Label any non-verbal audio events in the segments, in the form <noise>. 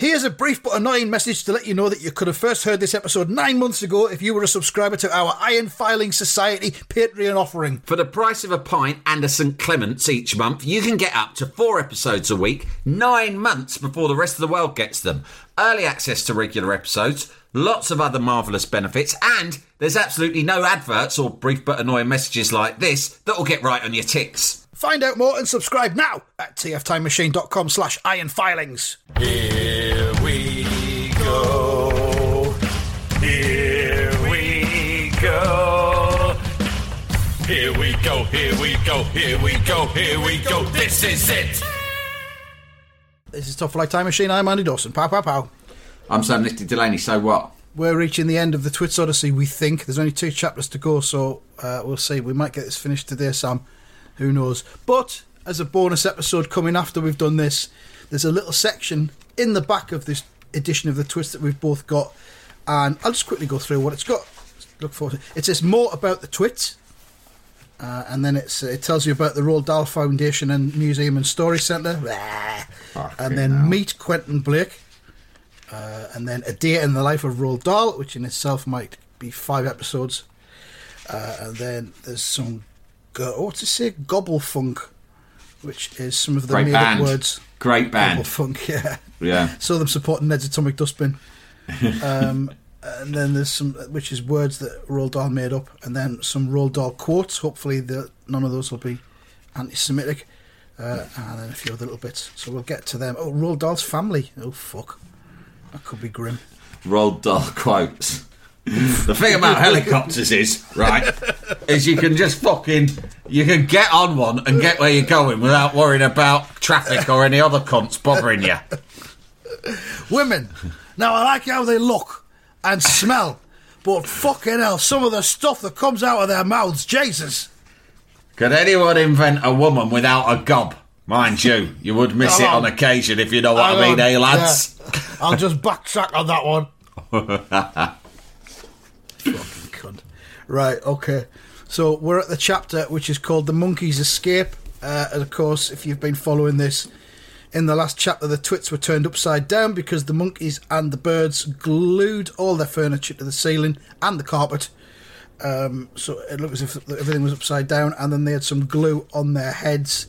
Here's a brief but annoying message to let you know that you could have first heard this episode nine months ago if you were a subscriber to our Iron Filing Society Patreon offering. For the price of a pint and a St. Clement's each month, you can get up to four episodes a week, nine months before the rest of the world gets them. Early access to regular episodes, lots of other marvellous benefits, and there's absolutely no adverts or brief but annoying messages like this that'll get right on your ticks. Find out more and subscribe now at tftimemachine.com slash ironfilings. Here we go. Here we go. Here we go, here we go, here we go, here we go. This is it. This is Top Flight Time Machine. I'm Andy Dawson. Pow, pow, pow. I'm Sam Nifty Delaney, so what? We're reaching the end of the Twits Odyssey, we think. There's only two chapters to go, so uh, we'll see. We might get this finished today, Sam. Who knows? But as a bonus episode coming after we've done this, there's a little section in the back of this edition of the Twits that we've both got. And I'll just quickly go through what it's got. Look forward to it. says more about the Twits. Uh, and then it's, it tells you about the Roald Dahl Foundation and Museum and Story Centre. And then meet Quentin Blake. Uh, and then A Day in the Life of Roald Dahl, which in itself might be five episodes. Uh, and then there's some, go- what's it say? Gobble Funk, which is some of the Great made band. up words. Great band. Gobble Funk, <laughs> yeah. Yeah. Saw them supporting Ned's Atomic Dustbin. Um, <laughs> and then there's some, which is words that Roald Dahl made up. And then some Roald Dahl quotes. Hopefully, the, none of those will be anti Semitic. Uh, and then a few other little bits. So we'll get to them. Oh, Roald Dahl's family. Oh, fuck. That could be grim. Roald Dahl quotes. the thing about helicopters is, right, is you can just fucking you can get on one and get where you're going without worrying about traffic or any other cunts bothering you. Women. Now, I like how they look and smell, but fucking hell, some of the stuff that comes out of their mouths, Jesus. Could anyone invent a woman without a gob? Mind you, you would miss it on on. occasion if you know what I Hang mean, eh, lads? Yeah. I'll just backtrack on that one. <laughs> Fucking cunt. Right, okay. So we're at the chapter which is called The Monkey's Escape. Uh, and of course, if you've been following this, in the last chapter, the twits were turned upside down because the monkeys and the birds glued all their furniture to the ceiling and the carpet. Um, so it looked as if everything was upside down, and then they had some glue on their heads,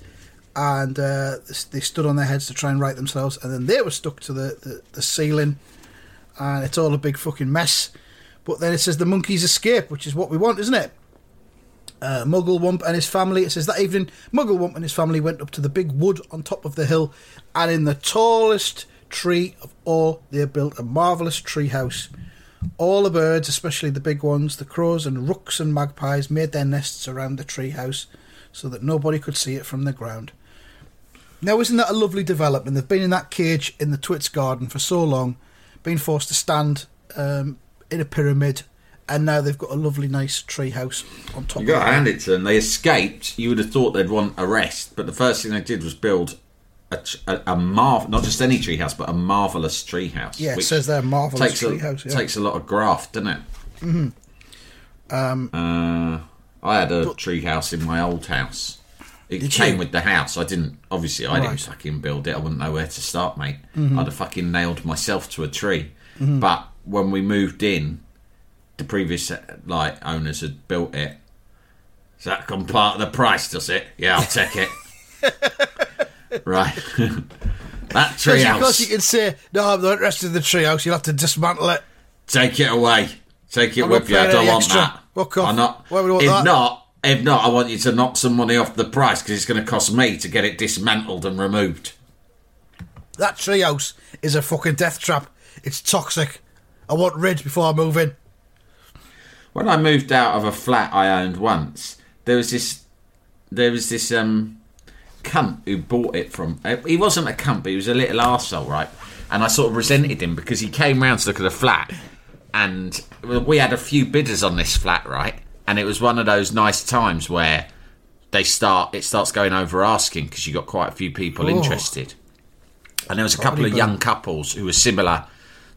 and uh, they stood on their heads to try and right themselves, and then they were stuck to the, the, the ceiling, and it's all a big fucking mess. But then it says the monkeys escape, which is what we want, isn't it? Uh, Mugglewump and his family. It says that evening, Mugglewump and his family went up to the big wood on top of the hill, and in the tallest tree of all, they built a marvellous tree house. All the birds, especially the big ones, the crows and rooks and magpies, made their nests around the tree house so that nobody could see it from the ground. Now, isn't that a lovely development? They've been in that cage in the Twits garden for so long, been forced to stand um, in a pyramid, and now they've got a lovely, nice tree house on top You got of to hand it to them. They escaped. You would have thought they'd want a rest, but the first thing they did was build a, a, a marv not just any treehouse, but a marvelous treehouse. Yeah, it says there, marvellous takes a, yeah. Takes a lot of graft, doesn't it? hmm Um, Uh, I had a treehouse in my old house. It Did came you? with the house. I didn't. Obviously, I didn't fucking build it. I wouldn't know where to start, mate. Mhm. I'd have fucking nailed myself to a tree. Mhm. But when we moved in, the previous uh, like owners had built it. Does that come part of the price? Does it? Yeah, I'll take it. <laughs> right. <laughs> that Because of course you can say, no, I'm not interested in the treehouse, you'll have to dismantle it. Take it away. Take it I'm with you. I don't want extra. that. Fuck off. I'm not. Why would we want if that? not, if not, I want you to knock some money off the price because it's going to cost me to get it dismantled and removed. That treehouse is a fucking death trap. It's toxic. I want rid before I move in. When I moved out of a flat I owned once, there was this, there was this um, cunt who bought it from. uh, He wasn't a cunt, but he was a little arsehole, right? And I sort of resented him because he came round to look at the flat, and we had a few bidders on this flat, right? And it was one of those nice times where they start it starts going over asking because you got quite a few people oh. interested. And there was a couple of young couples who were similar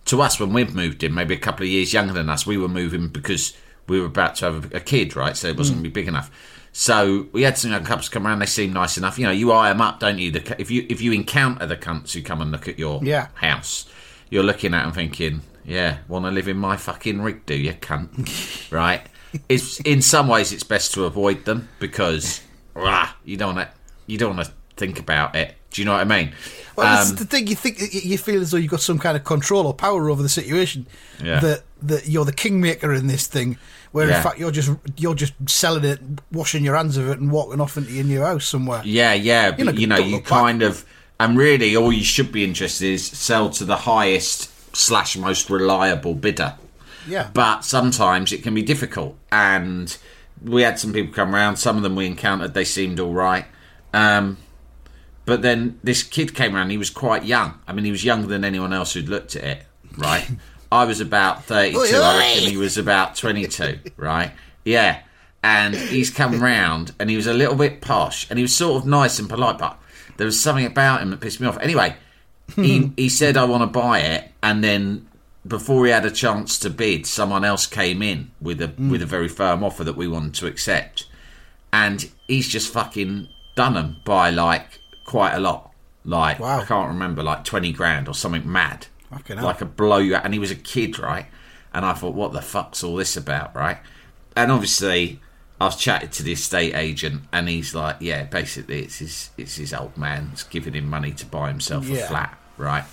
to us when we moved in, maybe a couple of years younger than us. We were moving because we were about to have a, a kid, right? So it wasn't mm. going to be big enough. So we had some young couples come around. They seemed nice enough. You know, you eye them up, don't you? The, if you if you encounter the cunts who come and look at your Yeah. house, you're looking at them thinking, "Yeah, want to live in my fucking rig, do you, cunt?" <laughs> right? It's in some ways it's best to avoid them because rah, you don't want to you don't want to think about it. Do you know what I mean? Well, Um, the thing you think you feel as though you've got some kind of control or power over the situation. Yeah. That that you're the kingmaker in this thing, where Yeah. in fact you're just you're just selling it, washing your hands of it, and walking off into your new house somewhere. Yeah, yeah, but know, you know, you look back. kind of, and really, all you should be interested is sell to the highest slash most reliable bidder. Yeah. But sometimes it can be difficult, and we had some people come around. Some of them we encountered, they seemed all right. Um, but then this kid came around. He was quite young. I mean, he was younger than anyone else who'd looked at it. Right. <laughs> I was about thirty-two. I reckon he was about twenty-two. Right. Yeah. And he's come round, and he was a little bit posh, and he was sort of nice and polite, but there was something about him that pissed me off. Anyway, he he said I want to buy it, and then before he had a chance to bid, someone else came in with a mm. with a very firm offer that we wanted to accept, and he's just fucking done them by like quite a lot. Like Wow. I can't remember, like twenty grand or something mad, Fucking like a blow you out. And he was a kid, right? And I thought, what the fuck's all this about, right? And obviously, I've chatted to the estate agent, and he's like, yeah, basically, it's his it's his old man that's giving him money to buy himself Yeah. a flat, right?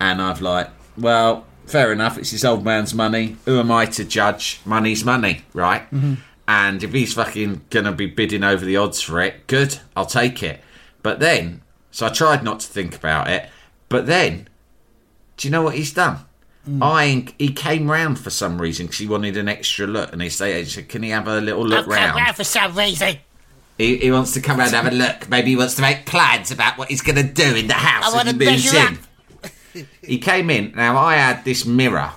And I've like, well, fair enough. It's his old man's money. Who am I to judge? Money's money, right? Mm-hmm. And if he's fucking gonna be bidding over the odds for it, good, I'll take it. But then, so I tried not to think about it. But then, do you know what he's done? Mm. I he came round for some reason because he wanted an extra look, and he said, "Can he have a little look round?" for some reason. He, he wants to come round and have a look. Maybe he wants to make plans about what he's going to do in the house. I wanna he measure in. He came in. Now I had this mirror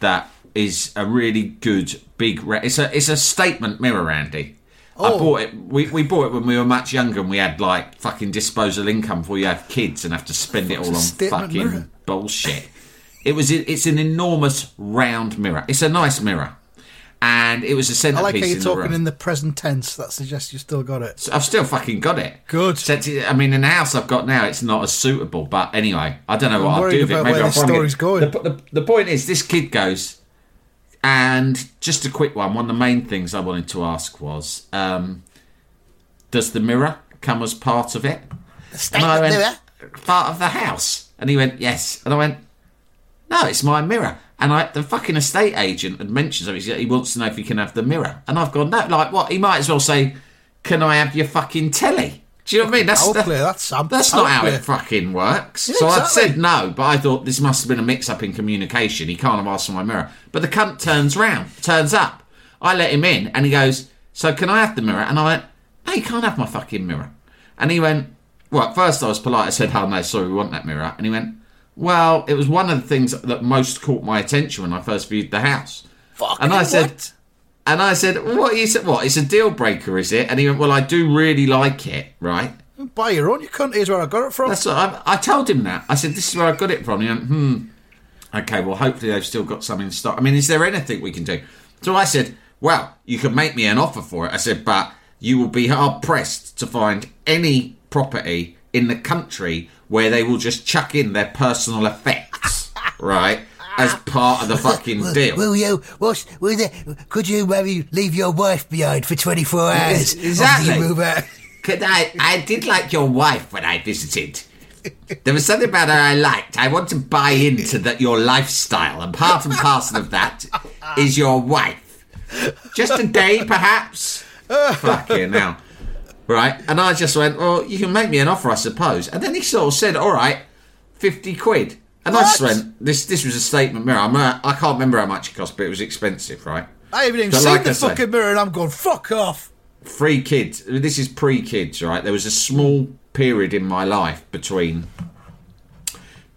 that is a really good big. Re- it's a it's a statement mirror, Andy. I Oh. bought it. We, we bought it when we were much younger, and we had like fucking disposable income before you have kids and have to spend it all on fucking mirror? bullshit. It was. It's an enormous round mirror. It's a nice mirror, and it was a centerpiece I like how you're in talking room. in the present tense. That suggests you still got it. So I've still fucking got it. Good. Except it- I mean, in the house I've got now, it's not as suitable. But anyway, I don't know what I'm I'll do with it. Maybe I'll story's it. going. The, the, the point is, this kid goes, and just a quick one. One of the main things I wanted to ask was, um, does the mirror come as part of it? And I went, part of the house. And he went, yes. And I went, no, it's my mirror. And I, the fucking estate agent had mentioned something. He wants to know if he can have the mirror. And I've gone, no, like what? He might as well say, can I have your fucking telly? Do you know what I mean? That's Power the- play, that's Sam. That's not how play. it fucking works. Yeah, so I said no, but I thought this must have been a mix-up in communication. He can't have asked for my mirror. But the cunt turns round, turns up. I let him in, and he goes, "So can I have the mirror?" And I went, "No, you can't have my fucking mirror." And he went, "Well, at first I was polite. I said, "Oh no, sorry, we want that mirror." And he went, "Well, it was one of the things that most caught my attention when I first viewed the house." and I said, what? and I said, "What is it? What? It's a deal breaker, is it?" And he went, "Well, I do really like it, right?" Buy your own. You couldn't. Here's where I got it from. That's what I, I told him that. I said, "This is where I got it from." He went, "Hmm." Okay, well, hopefully they've still got some in stock. I mean, is there anything we can do? So I said, "Well, you can make me an offer for it." I said, "But you will be hard pressed to find any property in the country where they will just chuck in their personal effects, <laughs> right, as part of the fucking deal." Will you? What's? Will there, could you maybe leave your wife behind for 24 hours? Exactly. you move out? Could I? I did like your wife when I visited. There was something about her I liked. I want to buy into that your lifestyle, and part and parcel of that is your wife. Just a day, perhaps. <laughs> Fucking hell. Right, and I just went, well, you can make me an offer, I suppose. And then he sort of said, all right, 50 quid. And I just What? went, this this was a statement mirror. I'm, uh, I can't remember how much it cost, but it was expensive, right? I haven't even But seen like the I say- fucking mirror, and I'm going fuck off. Free kids. This is pre kids, right? There was a small period in my life between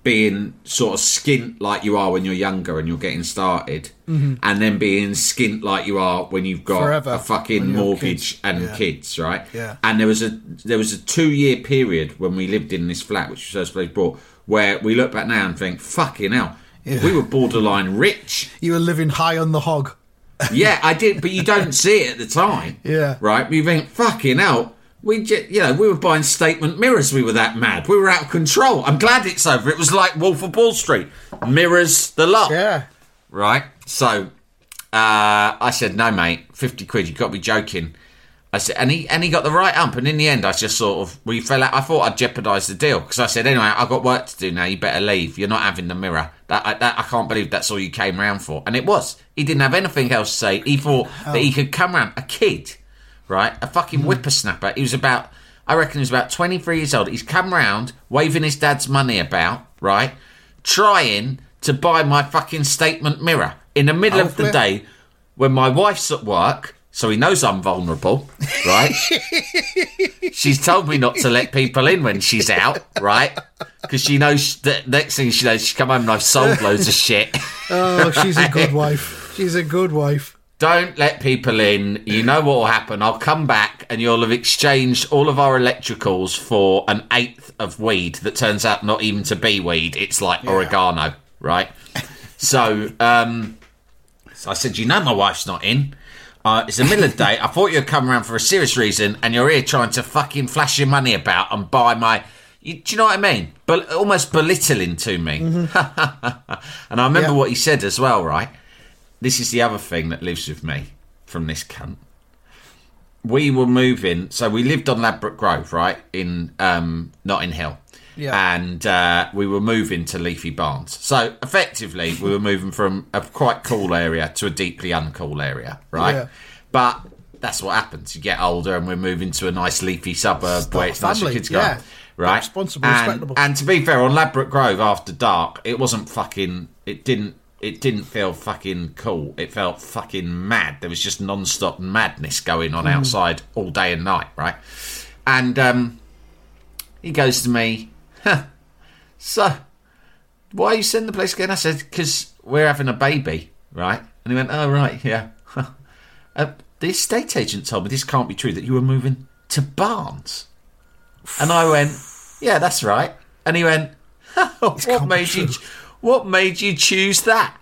being sort of skint like you are when you're younger and you're getting started, and then being skint like you are when you've got Mm-hmm. Forever, a fucking mortgage kids. and Yeah. kids, right? Yeah. And there was a there was a two year period when we lived in this flat, which was first place bought, where we look back now and think, fucking hell, Yeah. we were borderline rich. You were living high on the hog. Yeah, I did, but you don't see it at the time. <laughs> Yeah. Right? You think, fucking hell. We just, you know, we were buying statement mirrors. We were that mad. We were out of control. I'm glad it's over. It was like Wolf of Wall Street. Mirrors, the lot. Yeah. Right? So, uh, I said, no, mate, 50 quid. You've got to be joking. I said, and he, and he got the right ump. And in the end, I just sort of, we fell out. I thought I'd jeopardise the deal. Because I said, anyway, I've got work to do now. You better leave. You're not having the mirror. That, I, that, I can't believe that's all you came round for. And it was. He didn't have anything else to say. He thought that he could come round. A kid, right? A fucking hmm. whippersnapper. He was about, I reckon he was about 23 years old. He's come round, waving his dad's money about, right? Trying to buy my fucking statement mirror in the middle oh, of the day when my wife's at work, so he knows I'm vulnerable, right? <laughs> she's told me not to let people in when she's out, right? Because she knows that next thing she knows, she's come home and I've sold loads of shit. Oh, she's a good <laughs> wife. She's a good wife. Don't let people in. You know what will happen. I'll come back and you'll have exchanged all of our electricals for an eighth of weed that turns out not even to be weed. It's like oregano, right? So, um, so I said, you know, my wife's not in. Uh, it's the middle of the day. I thought you'd come around for a serious reason, and you're here trying to fucking flash your money about and buy my. You, do you know what I mean? But almost belittling to me. <laughs> and I remember Yeah. what he said as well, right? This is the other thing that lives with me from this cunt. We were moving, so we lived on Ladbroke Grove, right, in um, Notting Hill. Yeah. And uh, we were moving to Leafy Barnes. So effectively, we were moving from a quite cool area to a deeply uncool area, right? Yeah. But that's what happens. You get older, and we're moving to a nice leafy suburb Start where it's nice for kids to go. yeah. Right, Responsible, and, respectable. and to be fair, on Ladbroke Grove after dark, it wasn't fucking. It didn't. It didn't feel fucking cool. It felt fucking mad. There was just non-stop madness going Mm. on outside all day and night, right? And um, he goes to me, huh, so why are you selling the place again? I said, because we're having a baby, right? And he went, oh, right, yeah. <laughs> uh, the estate agent told me this can't be true, that you were moving to Barnes. And I went, yeah, that's right. And he went, what made you, what made you choose that?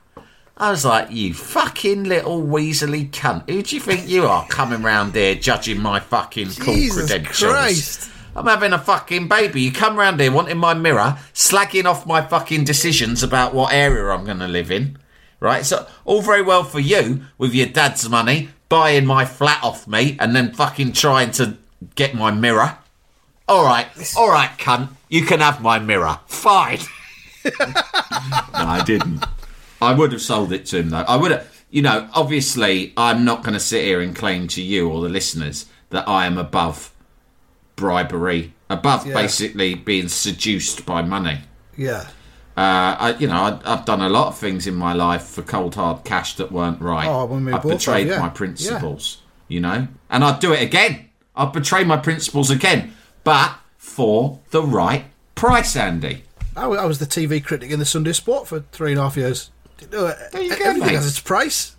I was like, you fucking little weaselly cunt. Who do you think you are coming round here judging my fucking cool Jesus credentials? Christ. I'm having a fucking baby. You come round here wanting my mirror, slagging off my fucking decisions about what area I'm going to live in. Right? So, all very well for you with your dad's money, buying my flat off me, and then fucking trying to get my mirror. All right, all right, cunt. You can have my mirror. Fine. No, I didn't. I would have sold it to him, though. I would have. You know, obviously, I'm not going to sit here and claim to you or the listeners that I am above bribery, above Yeah. basically being seduced by money. Yeah. Uh, I, you know, I, I've done a lot of things in my life for cold hard cash that weren't right. Oh, when we I've have, betrayed yeah. my Yeah. principles, you know, and I'd do it again. I'd betray my principles again, but for the right price, Andy. I, I was the TV critic in the Sunday Sport for three and a half years. You know, There you go, everything mate. has its price.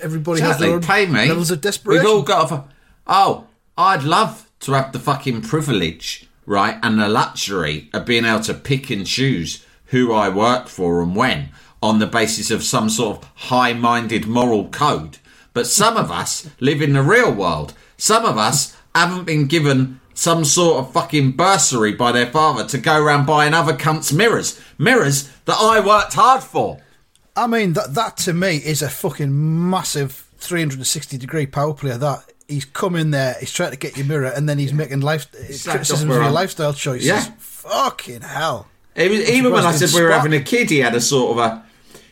Everybody Exactly. has their Pay own me. levels of desperation. We've all got. A, oh, I'd love to have the fucking privilege, right, and the luxury of being able to pick and choose who I work for and when on the basis of some sort of high-minded moral code. But some of us live in the real world. Some of us haven't been given some sort of fucking bursary by their father to go around buying other cunts' mirrors. Mirrors that I worked hard for. I mean, that that to me is a fucking massive 360 degree power play. That he's come in there, he's trying to get your mirror, and then he's making life criticisms of your lifestyle choices. Yeah. Fucking hell. It was, even when I said we were having a kid, he had a sort of a,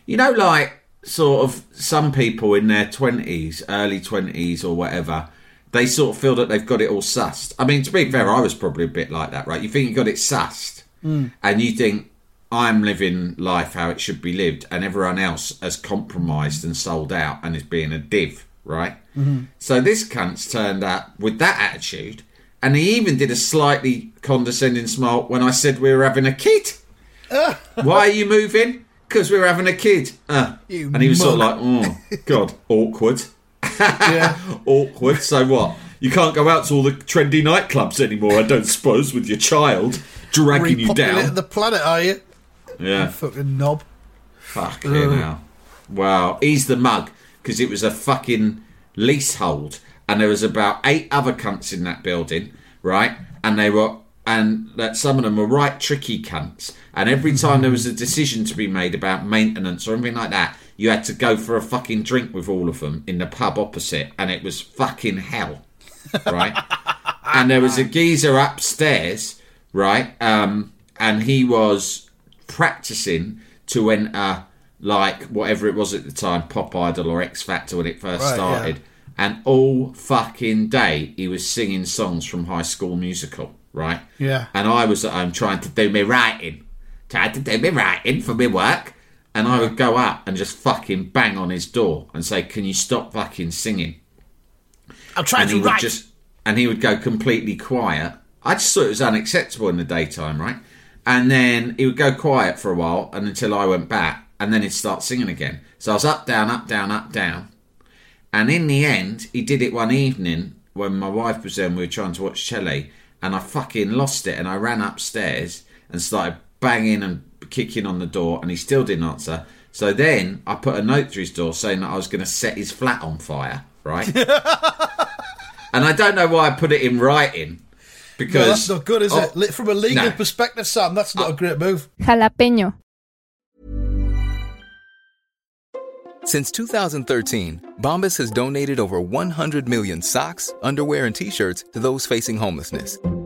you know, like sort of some people in their twenties, early twenties or whatever, they sort of feel that they've got it all sussed. I mean, to be fair, I was probably a bit like that, right? You think you got it sussed, and you think I'm living life how it should be lived, and everyone else has compromised and sold out and is being a div, right? So this cunt's turned up with that attitude, And he even did a slightly condescending smile when I said we were having a kid. <laughs> Why are you moving? Because we were having a kid. Uh, and he was sort of like, oh, God, awkward. Yeah. <laughs> awkward. So what? You can't go out to all the trendy nightclubs anymore, I don't suppose, with your child dragging you down. the planet, are you? Yeah. Fucking knob. Fucking hell. Wow. He's the mug because it was a fucking leasehold and there was about eight other cunts in that building, right? And they were, and that some of them were right tricky cunts. And every time there was a decision to be made about maintenance or anything like that, you had to go for a fucking drink with all of them in the pub opposite, and it was fucking hell, right? <laughs> and there was a geezer upstairs, right? Um, and he was practicing to enter like whatever it was at the time, Pop Idol or X Factor when it first Right, started. yeah. And all fucking day he was singing songs from High School Musical, right? Yeah. And I was at home trying to do my writing, trying to do my writing for my work. And I would go up and just fucking bang on his door and say, "Can you stop fucking singing?" I'm trying and he to would write. just and he would go completely quiet. I just thought it was unacceptable in the daytime, right? And then he would go quiet for a while, and until I went back, and then he'd start singing again. So I was up, down, up, down, up, down, and in the end, he did it one evening when my wife was there and we were trying to watch telly, and I fucking lost it, and I ran upstairs and started banging and kicking on the door, and he still didn't answer. So then I put a note through his door saying that I was going to set his flat on fire, right? <laughs> and I don't know why I put it in writing because No, that's not good, is Oh, it? From a legal no. perspective, Sam, that's not a great move. Jalapeño. Since 2013, Bombas has donated over 100 million socks, underwear, and t shirts to those facing homelessness.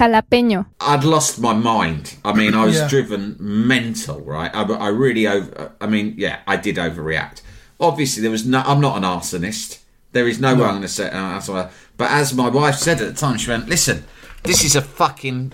Jalapeño. I'd lost my mind. I mean, I was Yeah. driven mental, right? I, I really over. I mean, yeah, I did overreact. Obviously, there was no. I'm not an arsonist. There is no, way I'm going to say. Uh, that's why- but as my wife said at the time, she went, "Listen, this is a fucking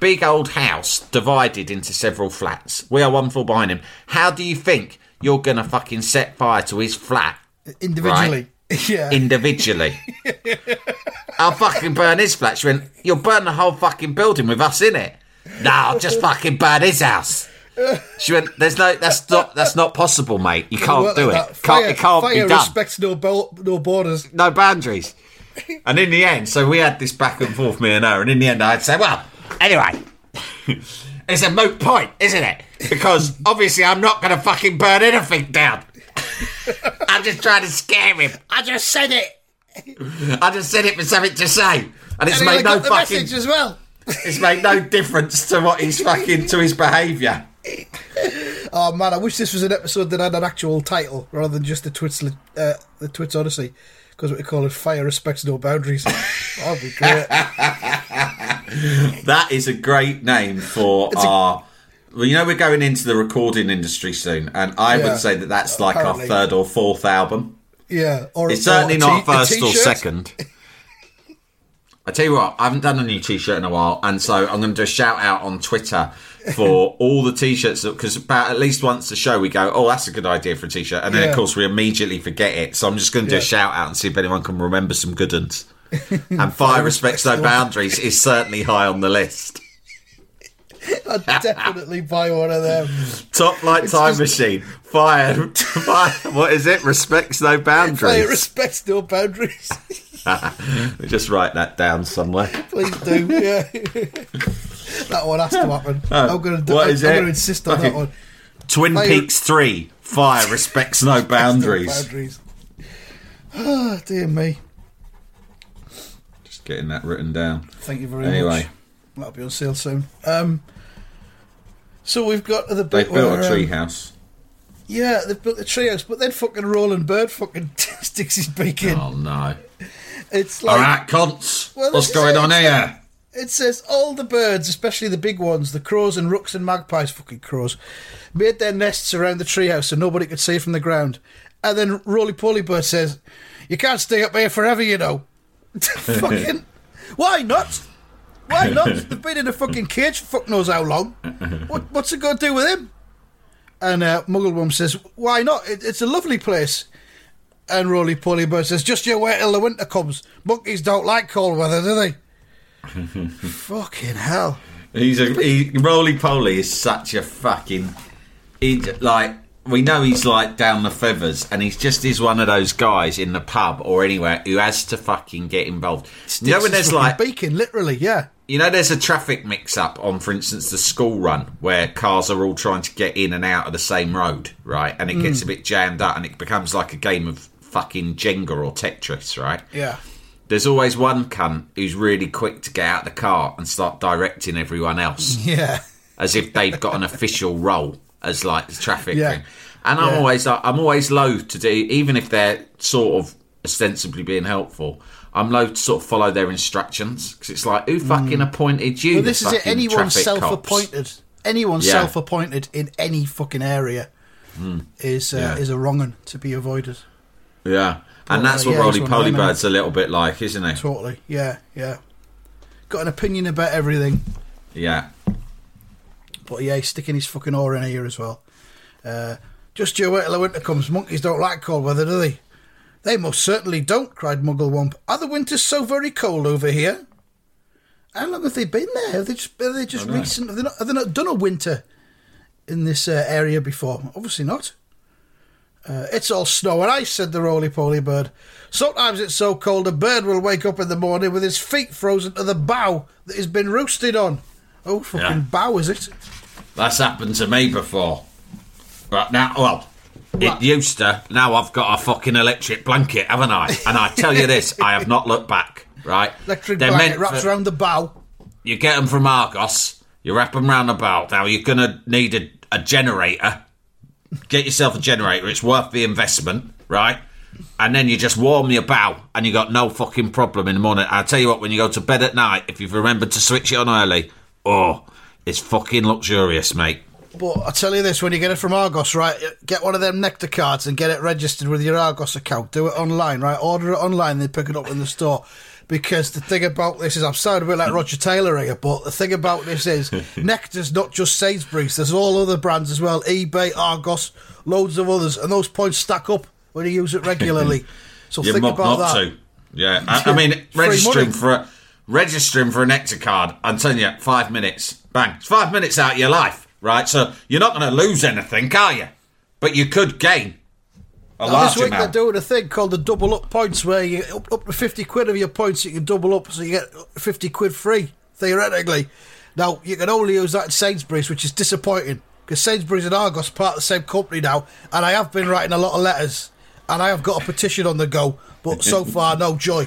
big old house divided into several flats. We are one floor behind him. How do you think you're going to fucking set fire to his flat Individually. <laughs> Yeah. individually. <laughs> I'll fucking burn his flat. She went, You'll burn the whole fucking building with us in it. No, I'll just <laughs> fucking burn his house. She went, There's no that's not that's not possible, mate. You can't do it. that- Can't, it can't fire be done. respects no, bel- no borders. No boundaries. And in the end, so we had this back and forth, me and her, and in the end I'd say, Well, anyway. It's a moot point, isn't it? Because obviously I'm not gonna fucking burn anything down. I'm just trying to scare him. I just said it. I just said it for something to say, and it's And made no fucking. message as well. It's made no difference to what he's fucking to his behaviour. Oh man, I wish this was an episode that had an actual title rather than just the Twits, uh, the Twits Odyssey, because we call it "Fire Respects No Boundaries." <laughs> That'd be great. That is a great name for our. Well, you know we're going into the recording industry soon, and I Yeah, would say that that's like apparently. our third or fourth album. Yeah, or It's certainly or a not t- first or second. I tell you what, I haven't done a new T-shirt in a while, and so I'm going to do a shout out on Twitter for <laughs> all the T-shirts because about at least once a show we go, oh, that's a good idea for a T-shirt, and then Yeah. of course we immediately forget it. So I'm just going to do a shout out and see if anyone can remember some good ones. <laughs> And fire respects no boundaries is certainly high on the list. <laughs> I'd definitely buy one of them. Top Flight Time just- Machine, fire, <laughs> fire, what is it? Respects no boundaries. respects no boundaries. <laughs> Just write that down somewhere. Please do. Yeah, that one has to happen. I'm going to. Do, what I'm, is I'm it? going to insist on that one. Twin Fire- Peaks 3, fire respects no No boundaries. boundaries. <sighs> Ah, dear me. Just getting that written down. Thank you very Anyway. much. That'll be on sale soon. Um, so we've got the They bit built where, a um, treehouse. Yeah, they've built a treehouse, but then fucking Roland Bird fucking <laughs> sticks his beak in. Oh no. It's like Alright, cunts. Well, What's going it. on here? It says all the birds, especially the big ones, the crows and rooks and magpies, fucking crows, made their nests around the treehouse so nobody could see from the ground. And then Roly Poly Bird says, "You can't stay up here forever, you know." <laughs> <laughs> fucking, why not? Why <laughs> not? They've been in a fucking cage for fuck knows how long. What, what's it got to do with him? And uh, Mugglebum says, "Why not? It, it's a lovely place." And Roly Poly Bird says, "Just you wait till the winter comes. Monkeys don't like cold weather, do they?" <laughs> Fucking hell! He's a he, Roly Poly is such a fucking he like we know he's like down the feathers and he's just is one of those guys in the pub or anywhere who has to fucking get involved. you know when there's like beacon, literally, yeah. you know there's a traffic mix up on for instance the school run where cars are all trying to get in and out of the same road, right? And it mm. gets a bit jammed up and it becomes like a game of fucking Jenga or Tetris, right? Yeah. There's always one cunt who's really quick to get out of the car and start directing everyone else <laughs> Yeah. as if they've got an official role as like the traffic Yeah. thing. And I'm Yeah. always I'm always loath to do, even if they're sort of ostensibly being helpful. I'm loath to sort of follow their instructions because it's like, who fucking appointed you? Mm. Well, this is it. Anyone self-appointed, anyone Yeah. self-appointed in any fucking area is uh, is a wrong one to be avoided. Yeah, and that's uh, what yeah, Roly he's one of Poly Bird's a little bit like, isn't he? Totally. Yeah. Yeah. Got an opinion about everything, Yeah, but yeah, he's sticking his fucking oar in here as well. Uh, just you wait till the winter comes. Monkeys don't like cold weather, do they? They most certainly don't, cried Mugglewump. Are the winters so very cold over here? How long have they been there? Have they just, are they just recent? Have they, not, have they not done a winter in this uh, area before? Obviously not. Uh, it's all snow and ice, said the roly poly bird. Sometimes it's so cold a bird will wake up in the morning with his feet frozen to the bough that he's been roosted on. Oh, fucking Yeah. bough, is it? That's happened to me before. But now, well, it used to. Now I've got a fucking electric blanket, haven't I? And I tell you this, I have not looked back. Right? Electric They're blanket meant wraps for- around the bow. You get them from Argos. You wrap them round bow. Now you're gonna need a, a generator. Get yourself a generator. It's worth the investment, right? And then you just warm your bow, and you got no fucking problem in the morning. I tell you what, when you go to bed at night, if you've remembered to switch it on early, oh, it's fucking luxurious, mate. But I tell you this: when you get it from Argos, right, get one of them nectar cards and get it registered with your Argos account. Do it online, right? Order it online, then pick it up in the store. Because the thing about this is, I'm sounding a bit like Roger Taylor here, but the thing about this is, <laughs> Nectar's not just Sainsbury's. There's all other brands as well: eBay, Argos, loads of others, and those points stack up when you use it regularly. <laughs> So You're think about not that. to. Yeah, I, I mean, registering for a, registering for an nectar card. I'm telling you, five minutes, bang, it's five minutes out of your life, right? So you're not going to lose anything, are you? But you could gain a Now, large this week amount. they're doing a thing called the double up points, where you up, up to fifty quid of your points you can double up, so you get fifty quid free theoretically. Now you can only use that in Sainsbury's, which is disappointing because Sainsbury's and Argos are part of the same company now, and I have been writing a lot of letters, and I have got a petition on the go, but so far no joy.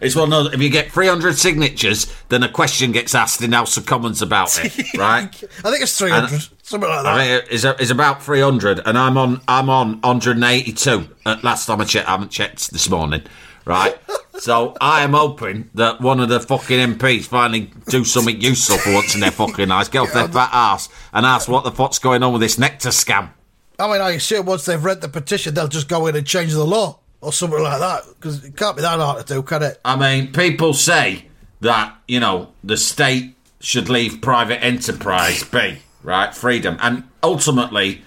It's one of those, if you get 300 signatures, then a question gets asked in House of Commons about it, <laughs> right? I think it's three hundred, something like that. I mean, it's, it's about 300, and I'm on I'm on 182. Uh, last time I checked, I haven't checked this morning, right? <laughs> so I am hoping that one of the fucking MPs finally do something useful for once in their fucking lives, get off their fat ass and ask what the fuck's going on with this nectar scam. I mean, I assume once they've read the petition, they'll just go in and change the law or something like that because it can't be that hard to do, can it? I mean, people say that, you know, the state should leave private enterprise be, right? Freedom. And ultimately,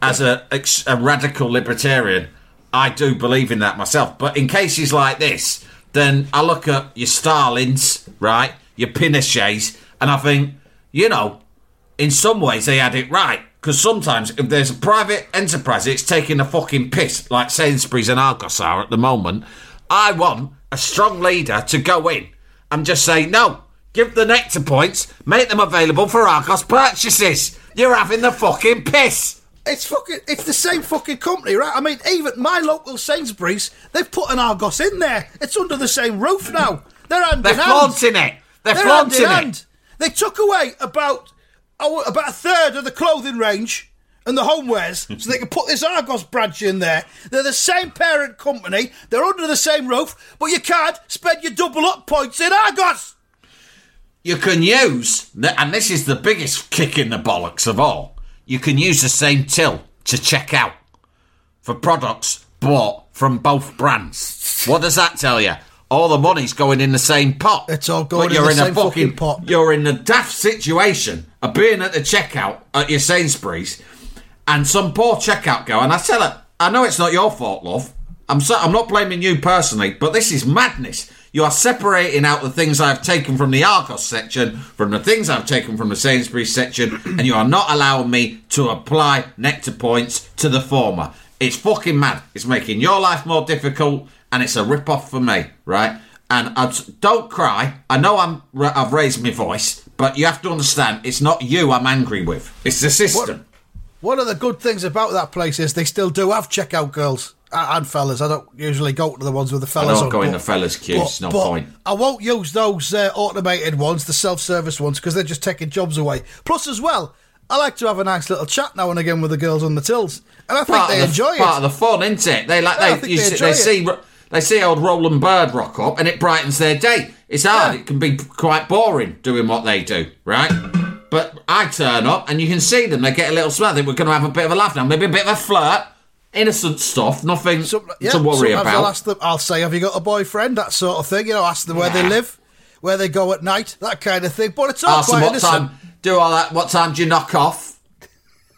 as a, a radical libertarian, I do believe in that myself. But in cases like this, then I look at your Stalins, right? Your Pinochets, and I think, you know, in some ways they had it right. Because sometimes if there's a private enterprise, it's taking a fucking piss, like Sainsbury's and Argos are at the moment. I want a strong leader to go in and just say, no, give the nectar points, make them available for Argos purchases. You're having the fucking piss. It's fucking. It's the same fucking company, right? I mean, even my local Sainsbury's, they've put an Argos in there. It's under the same roof now. They're hand They're in hand. flaunting it. They're, They're hand in flaunting it. hand. They took away about oh, about a third of the clothing range and the homewares, <laughs> so they can put this Argos branch in there. They're the same parent company. They're under the same roof, but you can't spend your double up points in Argos. you can use, and this is the biggest kick in the bollocks of all, you can use the same till to check out for products bought from both brands. What does that tell you? All the money's going in the same pot. It's all going but in you're the in same a fucking, fucking pot. You're in the daft situation being at the checkout at your Sainsbury's, and some poor checkout girl, and I tell her, I know it's not your fault, love. I'm so, I'm not blaming you personally, but this is madness. You are separating out the things I've taken from the Argos section from the things I've taken from the Sainsbury's section, <clears throat> and you are not allowing me to apply nectar points to the former. It's fucking mad. It's making your life more difficult, and it's a rip off for me, right? And I don't cry. I know I'm I've raised my voice, but you have to understand it's not you I'm angry with. It's the system. One of the good things about that place is they still do have checkout girls and fellas. I don't usually go to the ones with the fellas. I don't on, go in but- the fellas' queues. No point. I won't use those uh, automated ones, the self-service ones, because they're just taking jobs away. Plus, as well, I like to have a nice little chat now and again with the girls on the tills, and I think part they the, enjoy part it. of the fun, isn't it? They like Yeah, they you they see, they it. They see old Roland Bird rock up, and it brightens their day. It's hard. Yeah. It can be quite boring doing what they do, right? But I turn up, and you can see them. They get a little smile. They think we're going to have a bit of a laugh now, maybe a bit of a flirt, innocent stuff, nothing Some- yeah, to worry about. I'll ask them. I'll say, "Have you got a boyfriend?" That sort of thing. You know, ask them where they live, where they go at night, that kind of thing. But it's all Ask quite what innocent. time. Do all that. What time do you knock off?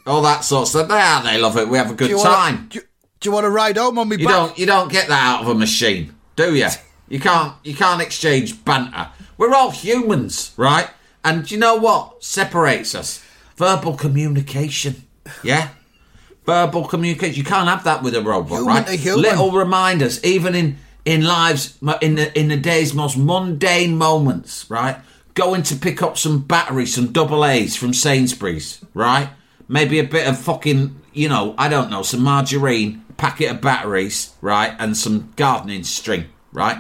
All that sort of stuff. Yeah, they love it. We have a good time. Wanna, do, you, want to ride home on me You back? don't you don't get that out of a machine, do you? You can't you can't exchange banter. We're all humans, right? And you know what separates us? Verbal communication. Yeah? Verbal communication. You can't have that with a robot, Human right? Little reminders, even in in lives in the in the day's most mundane moments, right? Going to pick up some batteries, some double A's from Sainsbury's, right? Maybe a bit of fucking, you know, I don't know, some margarine, packet of batteries, right, and some gardening string, right?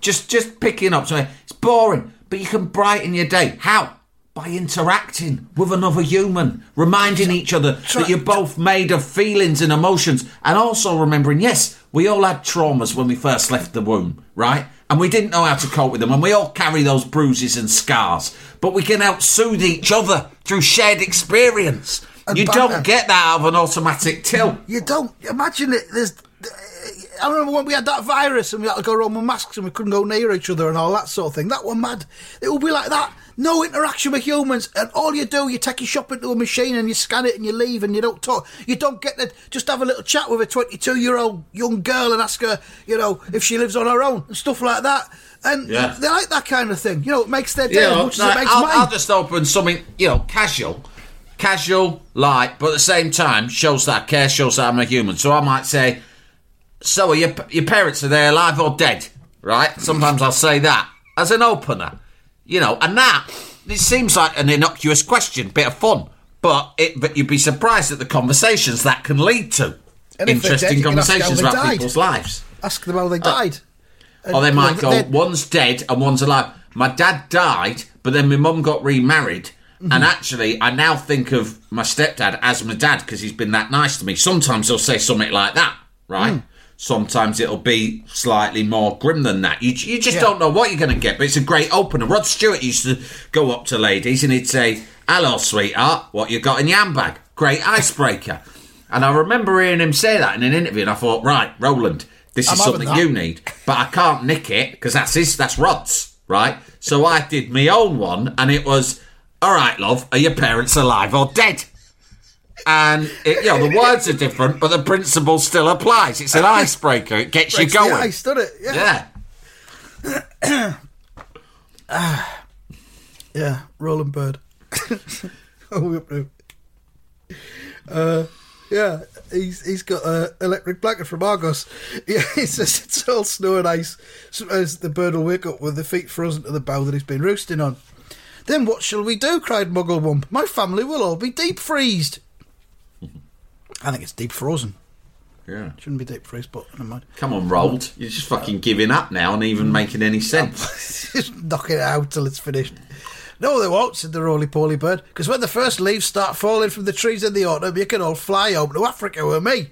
Just just picking up something. It's boring, but you can brighten your day. How? By interacting with another human, reminding each other that you're both made of feelings and emotions, and also remembering, yes, we all had traumas when we first left the womb, right? And we didn't know how to cope with them, and we all carry those bruises and scars. But we can help soothe each other through shared experience. You banter. don't get that out of an automatic till. You don't imagine it. There's. I remember when we had that virus and we had to go around with masks and we couldn't go near each other and all that sort of thing. That was mad. It will be like that. No interaction with humans, and all you do, you take your shopping to a machine and you scan it and you leave and you don't talk. You don't get to just have a little chat with a 22 year old young girl and ask her, you know, if she lives on her own and stuff like that. And Yeah. they like that kind of thing. You know, it makes their day You as much as it makes I'll, mine. I'll just open something, you know, casual, casual, light, but at the same time shows that I care, shows that I'm a human. So I might say, "So are your your parents are they alive or dead?" Right? Sometimes I'll say that as an opener, you know, and that it seems like an innocuous question, bit of fun, but it but you'd be surprised at the conversations that can lead to. And dead, Interesting you can ask how conversations about died. people's lives. Ask them how they uh, died. And, Or they might go, one's dead and one's alive. My dad died, but then my mum got remarried. And actually, I now think of my stepdad as my dad because he's been that nice to me. Sometimes he'll say something like that, right? Mm. Sometimes it'll be slightly more grim than that. You, you just Yeah. don't know what you're going to get, but it's a great opener. Rod Stewart used to go up to ladies and he'd say, Hello, sweetheart, what you got in your handbag? Great icebreaker. And I remember hearing him say that in an interview, and I thought, right, Roland, this is I'm something you need, but I can't nick it because that's his, that's Rod's, right? So I did my own one, and it was, all right, love, are your parents alive or dead? And it, you know the words are different, but the principle still applies. It's an icebreaker; it gets you the going. ice, doesn't it? Yeah. Yeah, <coughs> Yeah, Roland Bird. <laughs> oh, we uh, yeah, he's he's got an electric blanket from Argos. <laughs> Yeah, he says it's all snow and ice. Sometimes the bird will wake up with the feet frozen to the bough that he's been roosting on. Then what shall we do? cried Mugglewump. My family will all be deep freezed. <laughs> I think it's deep frozen. yeah. Shouldn't be deep freeze, but never mind. Come on, Roald. You're just fucking giving up now, and even making any sense. <laughs> Just knock it out till it's finished. No, they won't, said the roly poly bird, because when the first leaves start falling from the trees in the autumn, you can all fly home to Africa with me.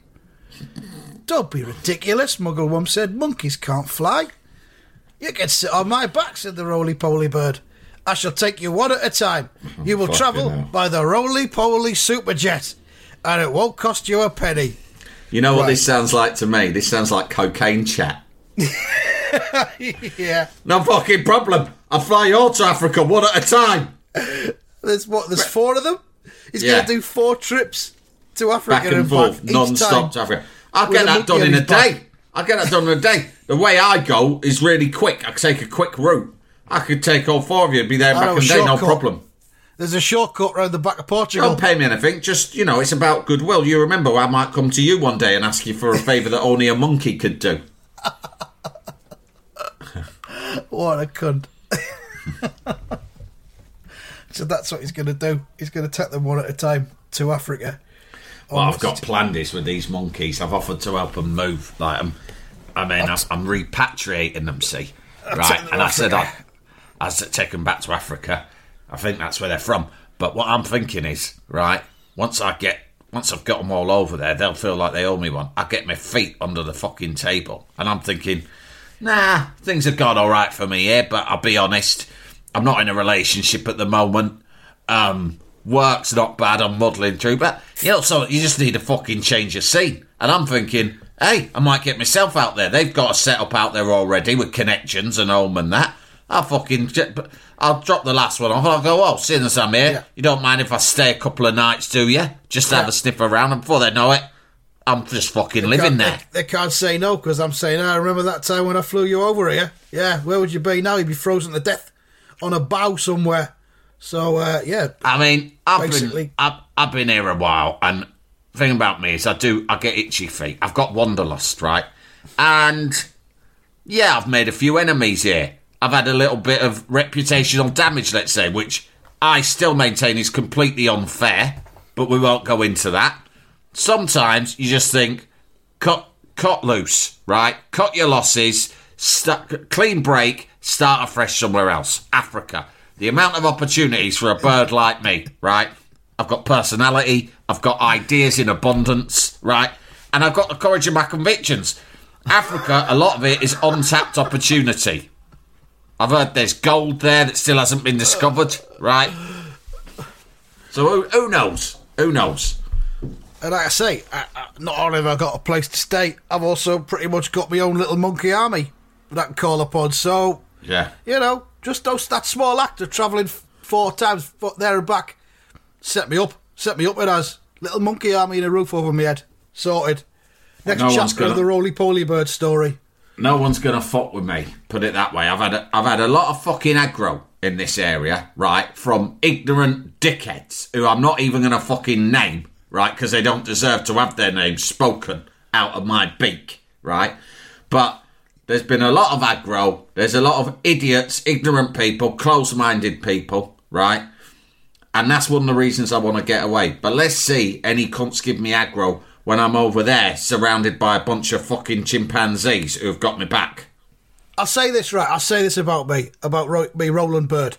<laughs> Don't be ridiculous, Mugglewump said. Monkeys can't fly. You can sit on my back, said the roly poly bird. I shall take you one at a time. Mm-hmm. You will Fucking travel hell. by the roly poly superjet, and it won't cost you a penny. You know what Right. this sounds like to me? This sounds like cocaine chat. <laughs> yeah. No fucking problem. I'll fly all to Africa one at a time. There's what? There's four of them. He's Yeah. going to do four trips to Africa Back and forth, back each non-stop to Africa. I'll with get a that monkey done on in a his back. day. I'll get that done in a day. The way I go is really quick. I take a quick route. I could take all four of you be there I back in day, no problem. There's a shortcut round the back of Portugal. Don't pay me anything. Just, you know, it's about goodwill. You remember I might come to you one day and ask you for a favour that only a monkey could do. <laughs> What a cunt. <laughs> so that's what he's going to do. He's going to take them one at a time to Africa. Oh, I've got planned is with these monkeys, I've offered to help them move. Like, I'm, I mean, I'm, I'm repatriating them, see? <laughs> Right. And I said I, I take them back to Africa. I think that's where they're from. But what I'm thinking is, right, once I get, once I've got them all over there, they'll feel like they owe me one. I get my feet under the fucking table. And I'm thinking, nah, things have gone all right for me here, but I'll be honest, I'm not in a relationship at the moment. Um, work's not bad. I'm muddling through, but you know, so you just need a fucking change of scene. And I'm thinking, hey, I might get myself out there. They've got a setup out there already with connections and home and that. I'll fucking, I'll drop the last one off. and I'll go, oh, seeing as I'm here, Yeah. you don't mind if I stay a couple of nights, do you? Just have a sniff around, and before they know it, I'm just fucking living there. They, they can't say no because I'm saying, I remember that time when I flew you over here. Yeah, where would you be now? You'd be frozen to death on a bow somewhere. So, uh, yeah. I mean, I've Basically. been I've, I've been here a while, and the thing about me is I do I get itchy feet. I've got wanderlust, right? And yeah, I've made a few enemies here. I've had a little bit of reputational damage, let's say, which I still maintain is completely unfair, but we won't go into that. Sometimes you just think, cut cut loose, right? Cut your losses, start, clean break, start afresh somewhere else. Africa. The amount of opportunities for a bird like me, right? I've got personality, I've got ideas in abundance, right? And I've got the courage of my convictions. Africa, a lot of it is untapped opportunity. I've heard there's gold there that still hasn't been discovered, right? So who, who knows? Who knows? And like I say, I, I, not only have I got a place to stay, I've also pretty much got my own little monkey army that I can call upon. So, Yeah. you know, just those, that small act of travelling four times there and back set me up. Set me up with us. Little monkey army and a roof over my head. Sorted. Next no chapter gonna- of the roly poly bird story. No one's gonna fuck with me. Put it that way. I've had a, I've had a lot of fucking aggro in this area, right? From ignorant dickheads who I'm not even gonna fucking name, right? Because they don't deserve to have their names spoken out of my beak, right? But there's been a lot of aggro. There's a lot of idiots, ignorant people, close-minded people, right? And that's one of the reasons I want to get away. But let's see any cunts give me aggro when I'm over there, surrounded by a bunch of fucking chimpanzees who have got me back. I'll say this right. I'll say this about me, about Ro- me, Roland Bird.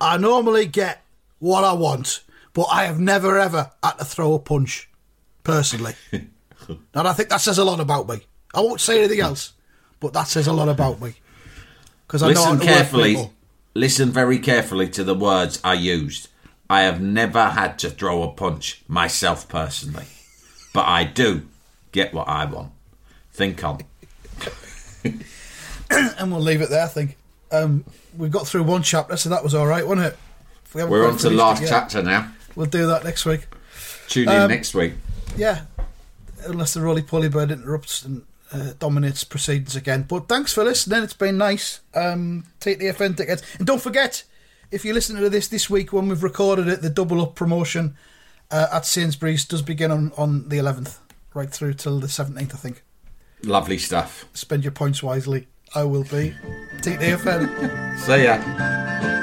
I normally get what I want, but I have never ever had to throw a punch, personally. <laughs> and I think that says a lot about me. I won't say anything else, but that says a lot about me. Because I know Listen to work carefully. Listen very carefully to the words I used. I have never had to throw a punch myself personally, but I do get what I want. Think on. <coughs> and we'll leave it there. I think um, we got through one chapter, so that was all right, wasn't it? We We're on to the last chapter now. We'll do that next week. Tune in Um, next week. Yeah, unless the roly poly bird interrupts and uh, dominates proceedings again. But thanks for listening. It's been nice. Um, take the FN tickets, and don't forget if you're listening to this this week when we've recorded it, the double up promotion uh, at Sainsbury's does begin on on the 11th, right through till the 17th, I think. Lovely stuff. Spend your points wisely. I will be. Take the FN. <laughs> See ya.